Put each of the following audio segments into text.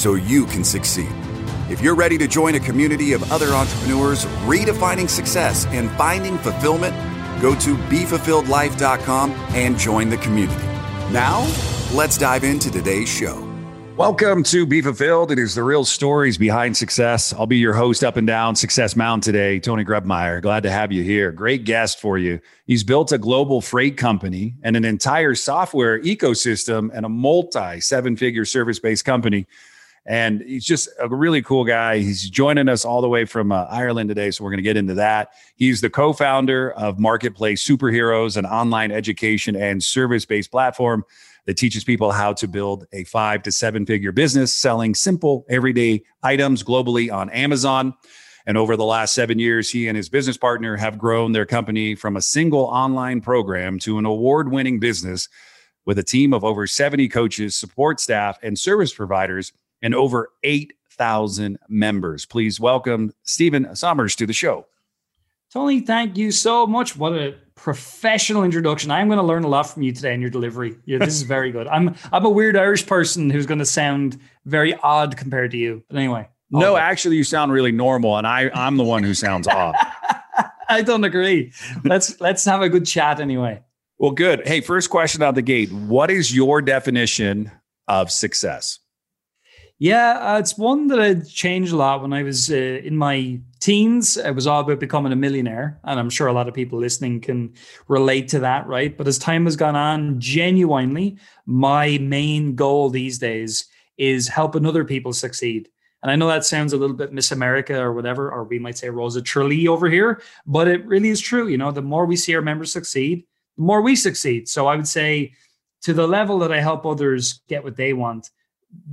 so you can succeed. If you're ready to join a community of other entrepreneurs redefining success and finding fulfillment, go to BeFulfilledLife.com and join the community. Now, let's dive into today's show. Welcome to Be Fulfilled. It is the real stories behind success. I'll be your host up and down Success Mountain today, Tony Grebmeier. Glad to have you here. Great guest for you. He's built a global freight company and an entire software ecosystem and a multi seven figure service based company. And he's just a really cool guy. He's joining us all the way from uh, Ireland today. So we're going to get into that. He's the co founder of Marketplace Superheroes, an online education and service based platform that teaches people how to build a five to seven figure business selling simple, everyday items globally on Amazon. And over the last seven years, he and his business partner have grown their company from a single online program to an award winning business with a team of over 70 coaches, support staff, and service providers, and over 8,000 members. Please welcome Stephen Somers to the show. Tony, thank you so much. What a professional introduction. I'm going to learn a lot from you today in your delivery. Yeah, this is very good. I'm I'm a weird Irish person who's going to sound very odd compared to you. But anyway. No, actually you sound really normal and I I'm the one who sounds odd. I don't agree. Let's let's have a good chat anyway. Well, good. Hey, first question out the gate. What is your definition of success? Yeah, uh, it's one that I changed a lot when I was uh, in my teens. It was all about becoming a millionaire. And I'm sure a lot of people listening can relate to that, right? But as time has gone on, genuinely, my main goal these days is helping other people succeed. And I know that sounds a little bit Miss America or whatever, or we might say Rose of Tralee over here, but it really is true. You know, the more we see our members succeed, the more we succeed. So I would say to the level that I help others get what they want,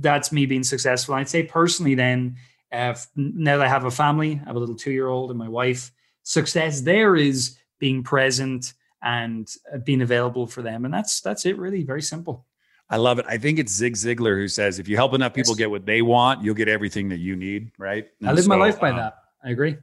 that's me being successful. I'd say personally, then, uh, now that I have a family, I have a little two year old and my wife, success there is being present and uh, being available for them. And that's that's it, really. Very simple. I love it. I think it's Zig Ziglar who says, if you help enough people yes. get what they want, you'll get everything that you need. Right. And I live so, my life by uh, that. I agree.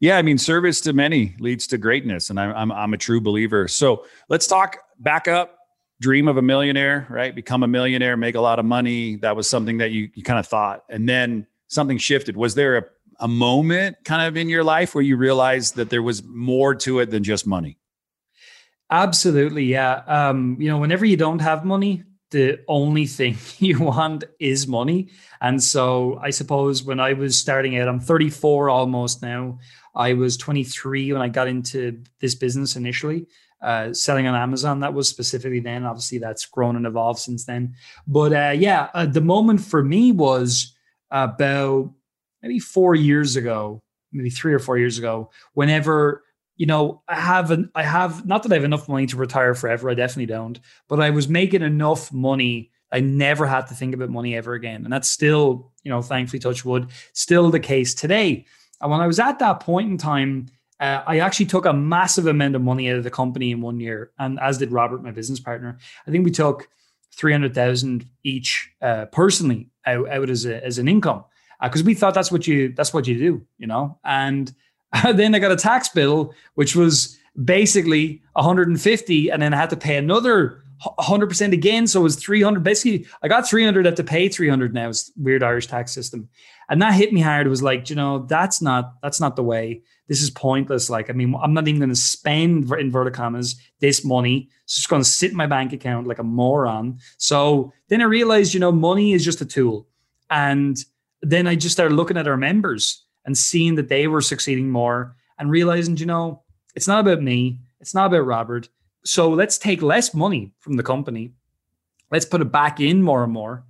Yeah, I mean, service to many leads to greatness, and I'm, I'm I'm a true believer. So let's talk back up dream of a millionaire, right? Become a millionaire, make a lot of money. That was something that you, you kind of thought. And then something shifted. Was there a, a moment kind of in your life where you realized that there was more to it than just money? Absolutely. Yeah. Um, you know, whenever you don't have money, the only thing you want is money. And so I suppose when I was starting out, I'm 34 almost now. I was 23 when I got into this business initially uh, selling on Amazon. That was specifically then. Obviously, that's grown and evolved since then. But uh, yeah, uh, the moment for me was about maybe four years ago, maybe three or four years ago. Whenever you know, I have an, I have not that I have enough money to retire forever. I definitely don't. But I was making enough money. I never had to think about money ever again, and that's still, you know, thankfully, touch wood, still the case today. And when I was at that point in time uh, I actually took a massive amount of money out of the company in one year, and as did Robert, my business partner. I think we took three hundred thousand each uh, personally out, out as a, as an income because uh, we thought that's what you that's what you do, you know. And then I got a tax bill which was basically 150, and then I had to pay another 100% again. So it was 300. Basically, I got 300, I have to pay 300 now. It's weird Irish tax system. And that hit me hard. It was like, you know, that's not, that's not the way this is pointless. Like, I mean, I'm not even going to spend in inverted commas this money. It's just going to sit in my bank account like a moron. So then I realized, you know, money is just a tool. And then I just started looking at our members and seeing that they were succeeding more and realizing, you know, it's not about me. It's not about Robert. So let's take less money from the company. Let's put it back in more and more.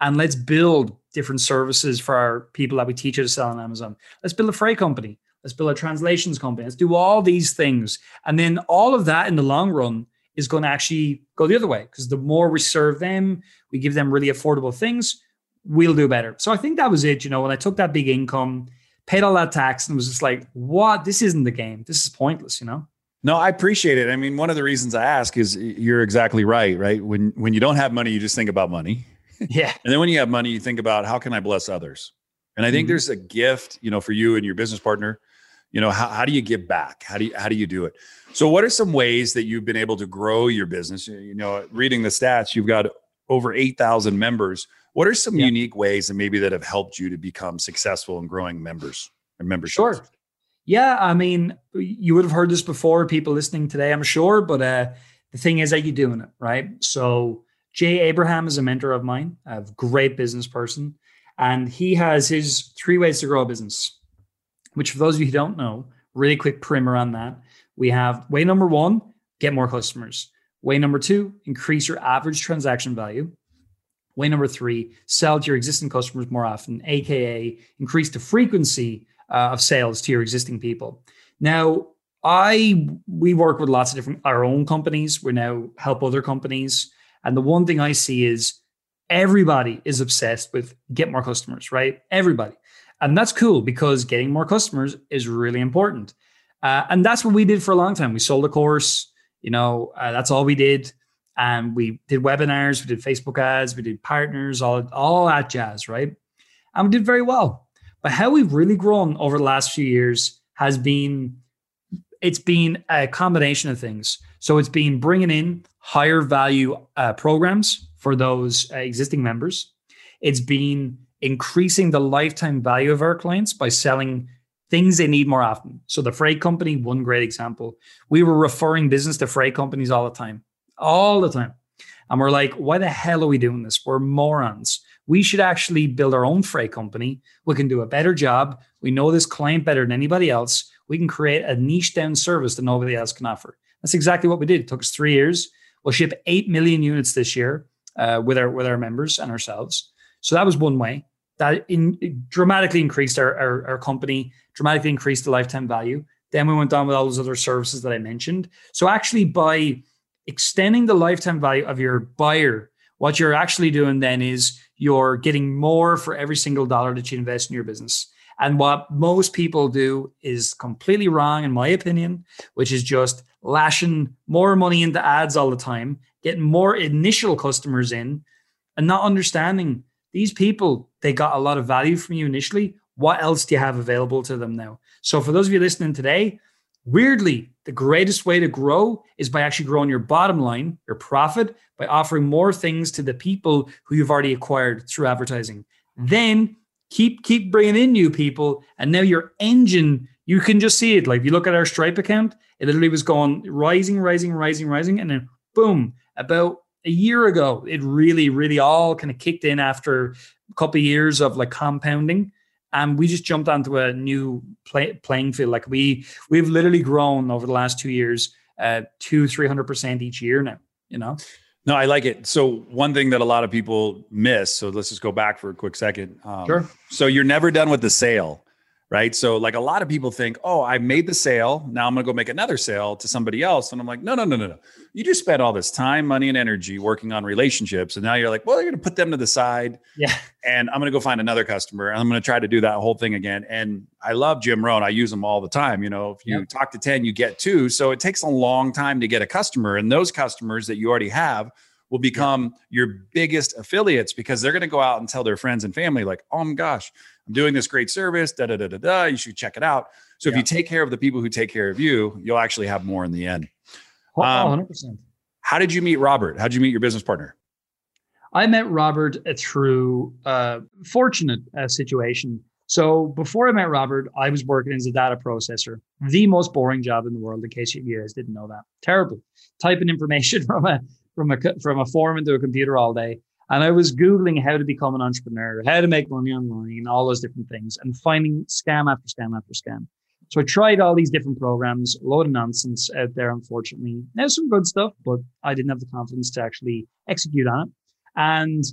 And let's build different services for our people that we teach you to sell on Amazon. Let's build a freight company. Let's build a translations company. Let's do all these things. And then all of that in the long run is going to actually go the other way because the more we serve them, we give them really affordable things. we'll do better. So I think that was it. You know, when I took that big income, paid all that tax, and was just like, what? This isn't the game. This is pointless, you know? No, I appreciate it. I mean, one of the reasons I ask is you're exactly right, right? When when you don't have money, you just think about money. Yeah. and then when you have money, you think about how can I bless others? And I think mm-hmm. there's a gift, you know, for you and your business partner. You know, how, how do you give back? How do you how do you do it? So what are some ways that you've been able to grow your business? You know, reading the stats, you've got over 8,000 members. What are some yeah. unique ways and maybe that have helped you to become successful in growing members and membership? Sure. Yeah, I mean, you would have heard this before, people listening today, I'm sure, but uh, the thing is, that you're doing it right? So Jay Abraham is a mentor of mine, a great business person, and he has his three ways to grow a business. Which, for those of you who don't know, really quick primer on that. We have way number one: get more customers. Way number two: increase your average transaction value. Way number three: sell to your existing customers more often, aka increase the frequency uh, of sales to your existing people. Now, I we work with lots of different our own companies. We now help other companies, and the one thing I see is everybody is obsessed with get more customers, right? Everybody, and that's cool because getting more customers is really important. Uh, and that's what we did for a long time. We sold a course, you know, uh, that's all we did. And we did webinars, we did Facebook ads, we did partners, all all that jazz, right? And we did very well. But how we've really grown over the last few years has been it's been a combination of things. So it's been bringing in higher value uh, programs for those uh, existing members. It's been increasing the lifetime value of our clients by selling things they need more often. So the freight company, one great example. We were referring business to freight companies all the time, all the time. And we're like, why the hell are we doing this? We're morons. We should actually build our own freight company. We can do a better job. We know this client better than anybody else. We can create a niche down service that nobody else can offer. That's exactly what we did. It took us three years. We'll ship 8 million units this year uh, with, our, with our members and ourselves. So that was one way that in, dramatically increased our, our, our company, dramatically increased the lifetime value. Then we went on with all those other services that I mentioned. So actually, by extending the lifetime value of your buyer, what you're actually doing then is you're getting more for every single dollar that you invest in your business. And what most people do is completely wrong, in my opinion, which is just lashing more money into ads all the time, getting more initial customers in, and not understanding these people, they got a lot of value from you initially. What else do you have available to them now? So, for those of you listening today, weirdly, the greatest way to grow is by actually growing your bottom line, your profit, by offering more things to the people who you've already acquired through advertising. Then keep keep bringing in new people, and now your engine you can just see it. Like if you look at our Stripe account, it literally was going rising, rising, rising, rising, and then boom, about a year ago, it really, really all kind of kicked in after a couple of years of like compounding and we just jumped onto a new play, playing field. Like we we've literally grown over the last two years, uh, two three hundred percent each year now. You know. No, I like it. So one thing that a lot of people miss. So let's just go back for a quick second. Um, sure. So you're never done with the sale right? So like a lot of people think, oh, I made the sale. Now I'm going to go make another sale to somebody else. And I'm like, no, no, no, no, no. You just spent all this time, money, and energy working on relationships. And now you're like, well, you're going to put them to the side. Yeah. And I'm going to go find another customer and I'm going to try to do that whole thing again. And I love Jim Rohn. I use them all the time. You know, if you yep. talk to 10, you get two. So it takes a long time to get a customer. And those customers that you already have will become your biggest affiliates because they're going to go out and tell their friends and family, like, oh my gosh, I'm doing this great service, da da da da da. You should check it out. So yeah. if you take care of the people who take care of you, you'll actually have more in the end. Oh, um, 100%. How did you meet Robert? How did you meet your business partner? I met Robert through a fortunate uh, situation. So before I met Robert, I was working as a data processor, the most boring job in the world. In case you guys didn't know that, terrible. Typing information from a from a from a form into a computer all day. And I was Googling how to become an entrepreneur, how to make money online, all those different things, and finding scam after scam after scam. So I tried all these different programs, a lot of nonsense out there, unfortunately. Now some good stuff, but I didn't have the confidence to actually execute on it. And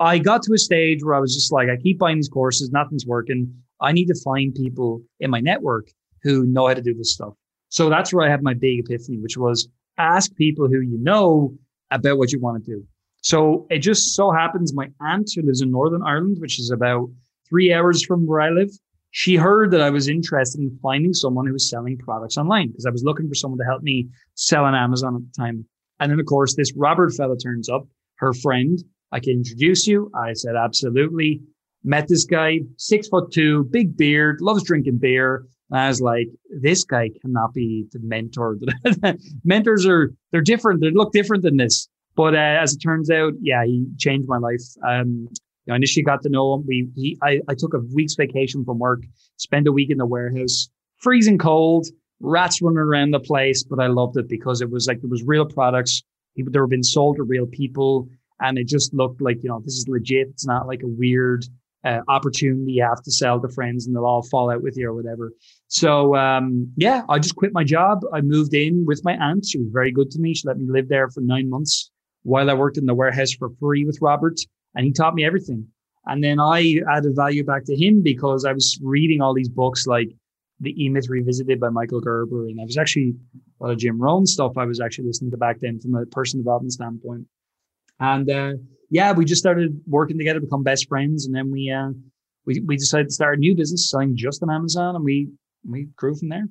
I got to a stage where I was just like, I keep buying these courses, nothing's working. I need to find people in my network who know how to do this stuff. So that's where I had my big epiphany, which was ask people who you know about what you want to do. So it just so happens my aunt who lives in Northern Ireland, which is about three hours from where I live, she heard that I was interested in finding someone who was selling products online because I was looking for someone to help me sell on Amazon at the time. And then, of course, this Robert fella turns up, her friend. I can introduce you. I said, absolutely. Met this guy, six foot two, big beard, loves drinking beer. And I was like, this guy cannot be the mentor. Mentors are, they're different. They look different than this. But uh, as it turns out, yeah, he changed my life. Um, you know, initially got to know him. We, he, I, I took a week's vacation from work, spent a week in the warehouse, freezing cold, rats running around the place, but I loved it because it was like there was real products. They were being sold to real people, and it just looked like you know this is legit. It's not like a weird uh, opportunity you have to sell to friends and they'll all fall out with you or whatever. So um, yeah, I just quit my job. I moved in with my aunt. She was very good to me. She let me live there for nine months while I worked in the warehouse for free with Robert and he taught me everything. And then I added value back to him because I was reading all these books like The E Myth Revisited by Michael Gerber. And I was actually a lot of Jim Rohn stuff I was actually listening to back then from a person development standpoint. And uh, yeah, we just started working together, become best friends. And then we, uh, we, we decided to start a new business selling just on Amazon and we, we grew from there.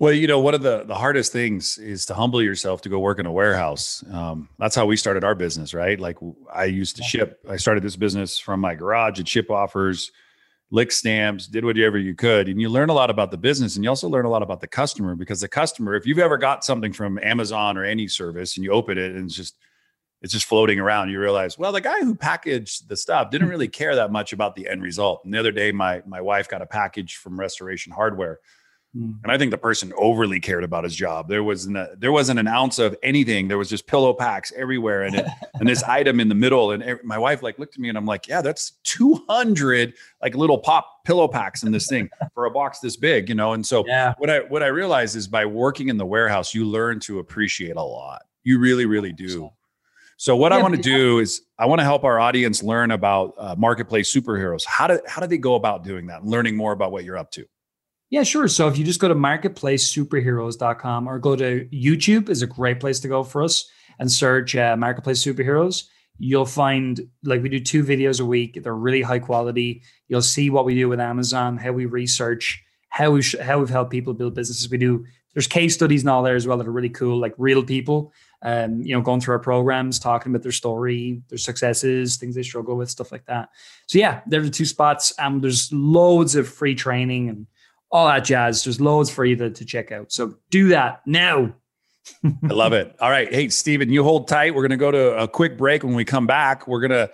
Well, you know, one of the the hardest things is to humble yourself to go work in a warehouse. Um, that's how we started our business, right? Like I used to ship. I started this business from my garage and ship offers, lick stamps, did whatever you could, and you learn a lot about the business, and you also learn a lot about the customer because the customer, if you've ever got something from Amazon or any service and you open it and it's just it's just floating around, you realize, well, the guy who packaged the stuff didn't really care that much about the end result. And the other day, my my wife got a package from Restoration Hardware Mm. And I think the person overly cared about his job. There wasn't a, there wasn't an ounce of anything. There was just pillow packs everywhere, and it, and this item in the middle. And my wife like looked at me, and I'm like, yeah, that's 200 like little pop pillow packs in this thing for a box this big, you know. And so yeah. what I what I realized is by working in the warehouse, you learn to appreciate a lot. You really, really do. So what yeah, I want to do is I want to help our audience learn about uh, marketplace superheroes. How do how do they go about doing that? Learning more about what you're up to. Yeah, sure. So if you just go to marketplacesuperheroes.com or go to YouTube is a great place to go for us and search uh, Marketplace Superheroes. You'll find like we do two videos a week. They're really high quality. You'll see what we do with Amazon, how we research, how we sh- how we've helped people build businesses. We do there's case studies and all there as well that are really cool, like real people, um, you know, going through our programs, talking about their story, their successes, things they struggle with, stuff like that. So yeah, there's the two spots. Um, there's loads of free training and all that jazz. There's loads for you to, to check out. So do that now. I love it. All right. Hey, Stephen, you hold tight. We're going to go to a quick break. When we come back, we're going to,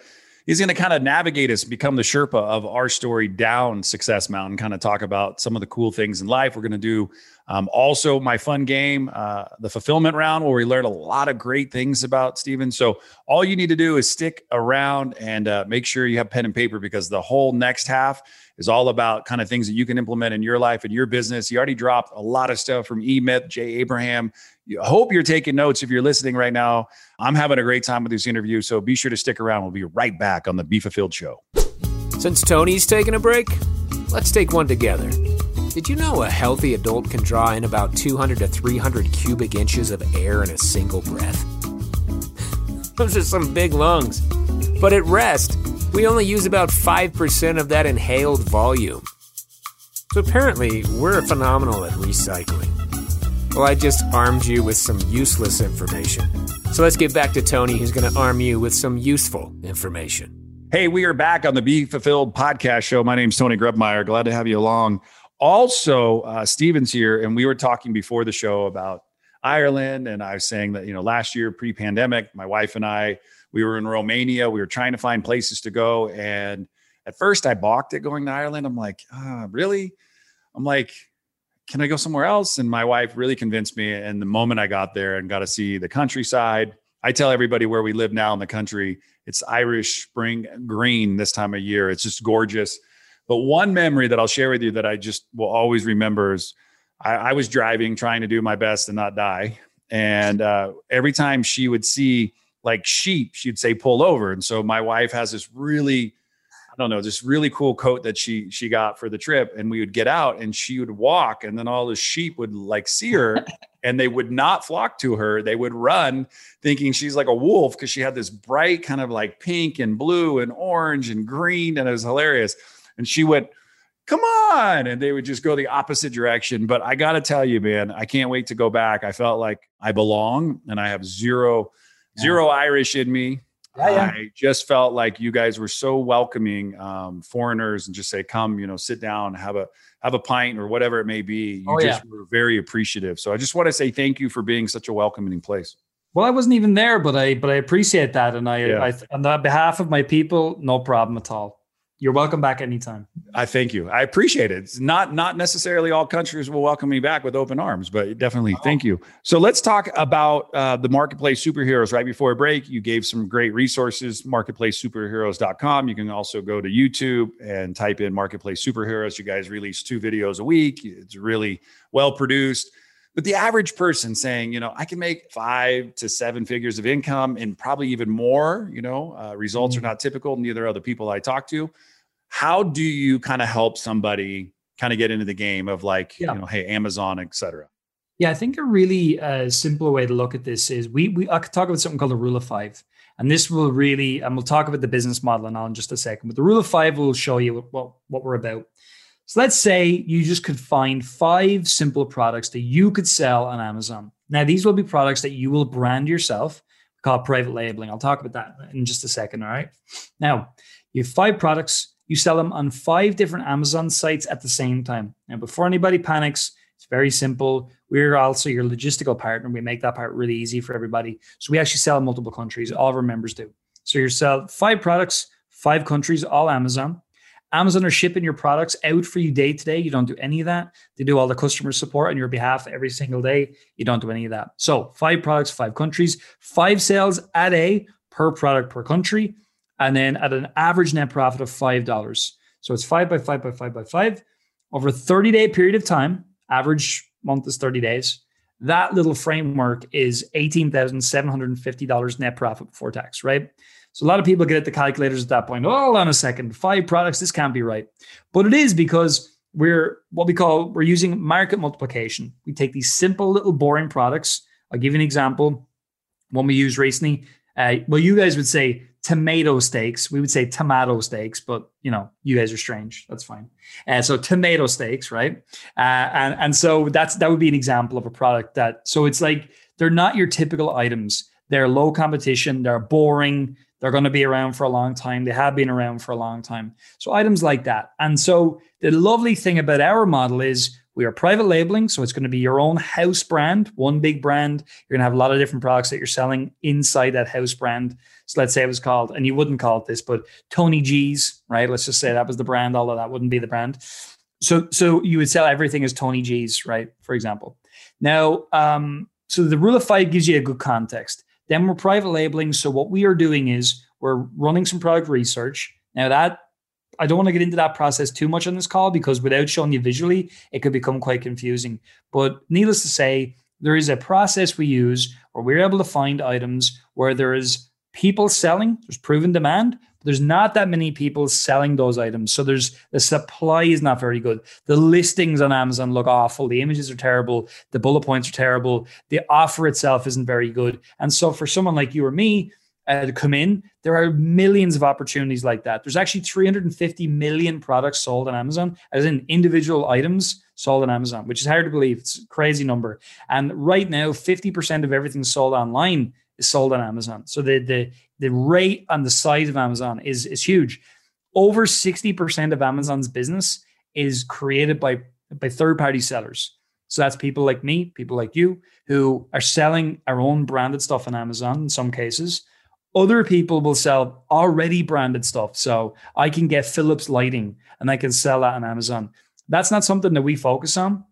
he's going to kind of navigate us, become the Sherpa of our story down Success Mountain, kind of talk about some of the cool things in life. We're going to do um, also my fun game, uh, the fulfillment round, where we learn a lot of great things about Stephen. So all you need to do is stick around and uh, make sure you have pen and paper because the whole next half is all about kind of things that you can implement in your life and your business. You already dropped a lot of stuff from E Myth, Jay Abraham. Hope you're taking notes if you're listening right now. I'm having a great time with this interview, so be sure to stick around. We'll be right back on the Be Fulfilled Show. Since Tony's taking a break, let's take one together. Did you know a healthy adult can draw in about 200 to 300 cubic inches of air in a single breath? Those are some big lungs. But at rest, we only use about 5% of that inhaled volume. So apparently, we're phenomenal at recycling. Well, I just armed you with some useless information. So let's get back to Tony, who's going to arm you with some useful information. Hey, we are back on the Be Fulfilled podcast show. My name is Tony Grebmeier. Glad to have you along. Also, uh, Stephen's here, and we were talking before the show about Ireland, and I was saying that you know last year, pre-pandemic, my wife and I we were in Romania. We were trying to find places to go. And at first I balked at going to Ireland. I'm like, oh, really? I'm like, can I go somewhere else? And my wife really convinced me. And the moment I got there and got to see the countryside, I tell everybody where we live now in the country, it's Irish spring green this time of year. It's just gorgeous. But one memory that I'll share with you that I just will always remember is I, I was driving, trying to do my best and not die. And uh, every time she would see like sheep, she'd say pull over. And so my wife has this really, I don't know, this really cool coat that she she got for the trip. And we would get out and she would walk, and then all the sheep would like see her and they would not flock to her. They would run thinking she's like a wolf because she had this bright kind of like pink and blue and orange and green. And it was hilarious. And she went, come on. And they would just go the opposite direction. But I got to tell you, man, I can't wait to go back. I felt like I belong and I have zero, yeah. zero Irish in me. Yeah, yeah. I just felt like you guys were so welcoming um, foreigners and just say, come, you know, sit down, have a have a pint or whatever it may be. You oh, just were very appreciative. So I just want to say thank you for being such a welcoming place. Well, I wasn't even there, but I but I appreciate that, and I, yeah. I on behalf of my people, no problem at all. You're welcome back anytime. I thank you. I appreciate it. It's not not necessarily all countries will welcome me back with open arms, but definitely oh. thank you. So let's talk about uh, the marketplace superheroes. Right before a break, you gave some great resources. Marketplacesuperheroes.com. You can also go to YouTube and type in marketplace superheroes. You guys release two videos a week. It's really well produced. But the average person saying, you know, I can make five to seven figures of income and probably even more, you know, uh, results mm-hmm. are not typical. Neither are the people I talk to how do you kind of help somebody kind of get into the game of like yeah. you know hey amazon etc yeah i think a really uh, simple way to look at this is we we i could talk about something called the rule of five and this will really and we'll talk about the business model and all in just a second but the rule of five will show you what, what, what we're about. So let's say you just could find five simple products that you could sell on amazon. Now these will be products that you will brand yourself called private labeling i'll talk about that in just a second all right? Now you have five products you sell them on five different Amazon sites at the same time. Now, before anybody panics, it's very simple. We're also your logistical partner. We make that part really easy for everybody. So we actually sell in multiple countries. All of our members do. So you sell five products, five countries, all Amazon. Amazon are shipping your products out for you day to day. You don't do any of that. They do all the customer support on your behalf every single day. You don't do any of that. So five products, five countries, five sales at a per product per country and then at an average net profit of $5. So it's five by five by five by five over a 30 day period of time. Average month is 30 days. That little framework is $18,750 net profit before tax, right? So a lot of people get at the calculators at that point. Oh, hold on a second, five products, this can't be right. But it is because we're what we call we're using market multiplication. We take these simple little boring products. I'll give you an example. One we use recently. Uh, well, you guys would say tomato stakes. We would say tomato stakes, but you know, you guys are strange. That's fine. Uh, so tomato stakes, right? Uh, and and so that's that would be an example of a product that. So it's like they're not your typical items. They're low competition. They're boring. They're going to be around for a long time. They have been around for a long time. So items like that. And so the lovely thing about our model is we are private labeling, so it's going to be your own house brand, one big brand. You're going to have a lot of different products that you're selling inside that house brand. So let's say it was called, and you wouldn't call it this, but Tony G's, right? Let's just say that was the brand, although that wouldn't be the brand. So, so you would sell everything as Tony G's, right? For example. Now, um, so the rule of five gives you a good context. Then we're private labeling. So what we are doing is we're running some product research. Now that I don't want to get into that process too much on this call because without showing you visually, it could become quite confusing. But needless to say, there is a process we use where we're able to find items where there is people selling, there's proven demand, but there's not that many people selling those items. So there's the supply is not very good. The listings on Amazon look awful. The images are terrible. The bullet points are terrible. The offer itself isn't very good. And so for someone like you or me, uh, to come in. There are millions of opportunities like that. There's actually 350 million products sold on Amazon, as in individual items sold on Amazon, which is hard to believe. It's a crazy number. And right now, 50% of everything sold online is sold on Amazon. So the the the rate and the size of Amazon is is huge. Over 60% of Amazon's business is created by by third party sellers. So that's people like me, people like you, who are selling our own branded stuff on Amazon in some cases other people will sell already branded stuff. So I can get Philips lighting and I can sell that on Amazon. That's not something that we focus on.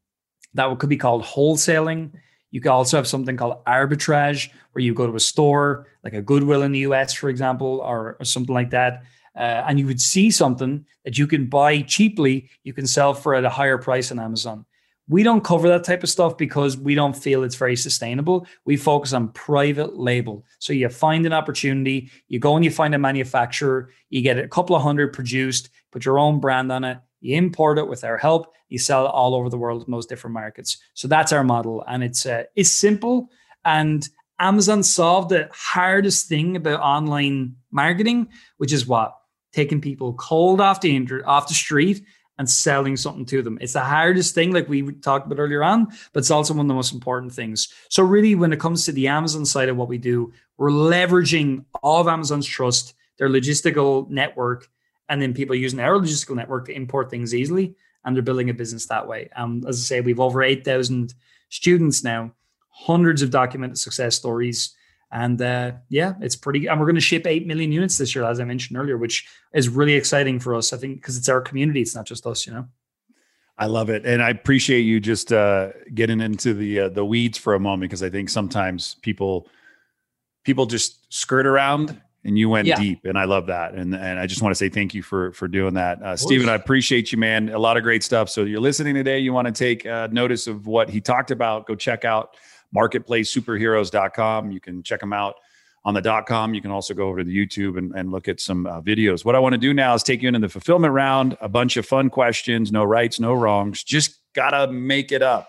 That could be called wholesaling. You could also have something called arbitrage, where you go to a store like a Goodwill in the US, for example, or, or something like that. Uh, and you would see something that you can buy cheaply, you can sell for at a higher price on Amazon. We don't cover that type of stuff because we don't feel it's very sustainable. We focus on private label. So you find an opportunity, you go and you find a manufacturer, you get a couple of hundred produced, put your own brand on it, you import it with our help, you sell it all over the world in those different markets. So that's our model, and it's uh, it's simple. And Amazon solved the hardest thing about online marketing, which is what taking people cold off the inter- off the street and selling something to them. It's the hardest thing, like we talked about earlier on, but it's also one of the most important things. So, really, when it comes to the Amazon side of what we do, we're leveraging all of Amazon's trust, their logistical network, and then people using our logistical network to import things easily. And they're building a business that way. Um, as I say, we've over 8,000 students now, hundreds of documented success stories and uh, yeah, it's pretty. And we're going to ship eight million units this year, as I mentioned earlier, which is really exciting for us. I think because it's our community, it's not just us, you know. I love it, and I appreciate you just uh, getting into the uh, the weeds for a moment because I think sometimes people people just skirt around, and you went yeah. deep, and I love that, and and I just want to say thank you for for doing that, uh, Stephen. I appreciate you, man. A lot of great stuff. So you're listening today. You want to take uh, notice of what he talked about? Go check out marketplacesuperheroes.com. You can check them out on the dot com. You can also go over to the YouTube and, and look at some uh, videos. What I want to do now is take you into the fulfillment round, a bunch of fun questions, no rights, no wrongs. Just got to make it up.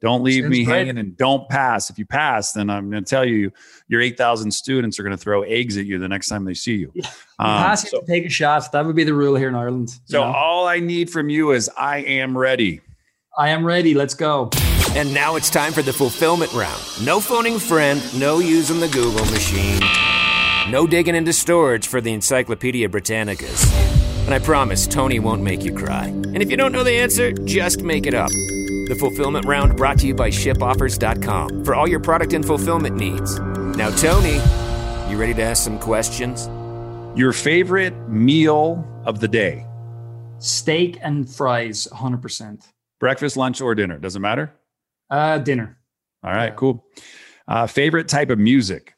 Don't leave Sounds me great. hanging and don't pass. If you pass, then I'm going to tell you your 8,000 students are going to throw eggs at you the next time they see you. Um, pass so, take a shot. That would be the rule here in Ireland. So know? all I need from you is I am ready. I am ready. Let's go. And now it's time for the fulfillment round. No phoning friend, no using the Google machine, no digging into storage for the Encyclopedia Britannicas. And I promise Tony won't make you cry. And if you don't know the answer, just make it up. The fulfillment round brought to you by shipoffers.com for all your product and fulfillment needs. Now, Tony, you ready to ask some questions? Your favorite meal of the day? Steak and fries, 100%. Breakfast, lunch, or dinner? Doesn't matter? Uh, dinner. All right, cool. Uh, favorite type of music?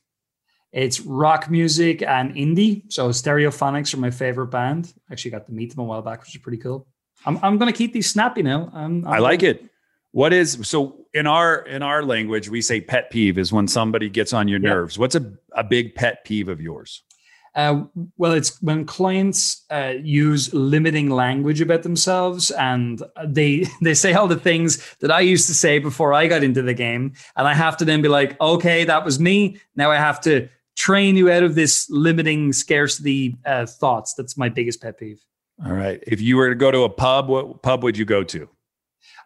It's rock music and indie. So Stereophonics are my favorite band. Actually, got to meet them a while back, which is pretty cool. I'm I'm going to keep these snappy now. I'm, I'm i like it. What is so in our in our language we say pet peeve is when somebody gets on your yeah. nerves. What's a a big pet peeve of yours? Uh, well, it's when clients uh, use limiting language about themselves, and they they say all the things that I used to say before I got into the game, and I have to then be like, okay, that was me. Now I have to train you out of this limiting scarcity uh, thoughts. That's my biggest pet peeve. All right. If you were to go to a pub, what pub would you go to?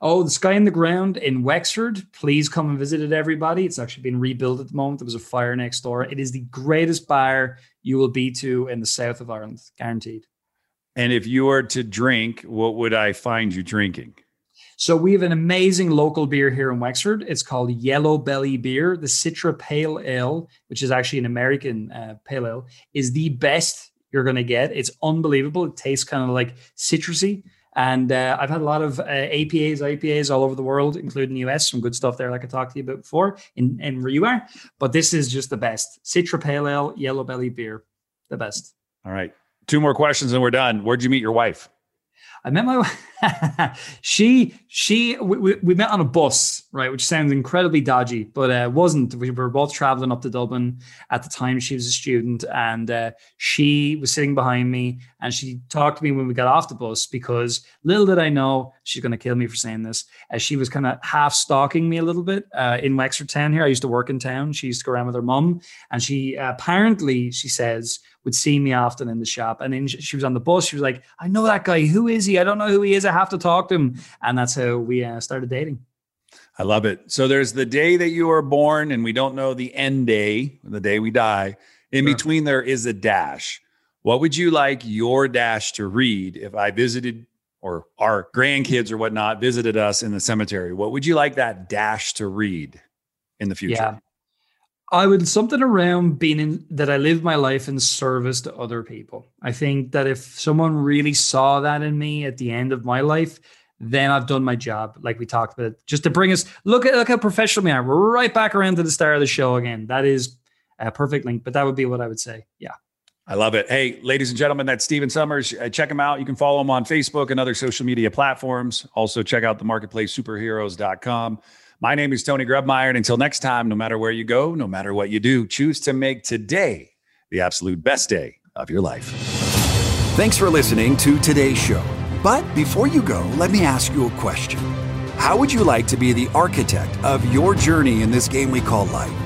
Oh, the Sky and the Ground in Wexford. Please come and visit it, everybody. It's actually been rebuilt at the moment. There was a fire next door. It is the greatest bar you will be to in the south of Ireland, guaranteed. And if you were to drink, what would I find you drinking? So we have an amazing local beer here in Wexford. It's called Yellow Belly Beer. The Citra Pale Ale, which is actually an American uh, pale ale, is the best you're going to get. It's unbelievable. It tastes kind of like citrusy. And uh, I've had a lot of uh, APAs, IPAs all over the world, including the US. Some good stuff there, like I talked to you about before, in, in where you are. But this is just the best. Citra Pale Ale, Yellow Belly Beer, the best. All right. Two more questions and we're done. Where'd you meet your wife? I met my she she we, we met on a bus, right, which sounds incredibly dodgy, but uh, wasn't. We were both traveling up to Dublin at the time. She was a student, and uh, she was sitting behind me, and she talked to me when we got off the bus because little did I know she's going to kill me for saying this. As she was kind of half stalking me a little bit uh, in Wexford town here. I used to work in town. She used to go around with her mum, and she apparently she says would see me often in the shop. And then she was on the bus. She was like, I know that guy. Who is he? I don't know who he is. I have to talk to him. And that's how we uh, started dating. I love it. So there's the day that you are born, and we don't know the end day, the day we die. In sure. between, there is a dash. What would you like your dash to read if I visited or our grandkids or whatnot visited us in the cemetery? What would you like that dash to read in the future? Yeah. I would something around being in that I live my life in service to other people. I think that if someone really saw that in me at the end of my life, then I've done my job, like we talked about. Just to bring us look at look how professional we are. We're right back around to the start of the show again. That is a perfect link, but that would be what I would say. Yeah. I love it. Hey, ladies and gentlemen, that's Stephen Somers. Uh, check him out. You can follow him on Facebook and other social media platforms. Also, check out the marketplace superheroes.com. My name is Tony Grebmeier. And until next time, no matter where you go, no matter what you do, choose to make today the absolute best day of your life. Thanks for listening to today's show. But before you go, let me ask you a question. How would you like to be the architect of your journey in this game we call life?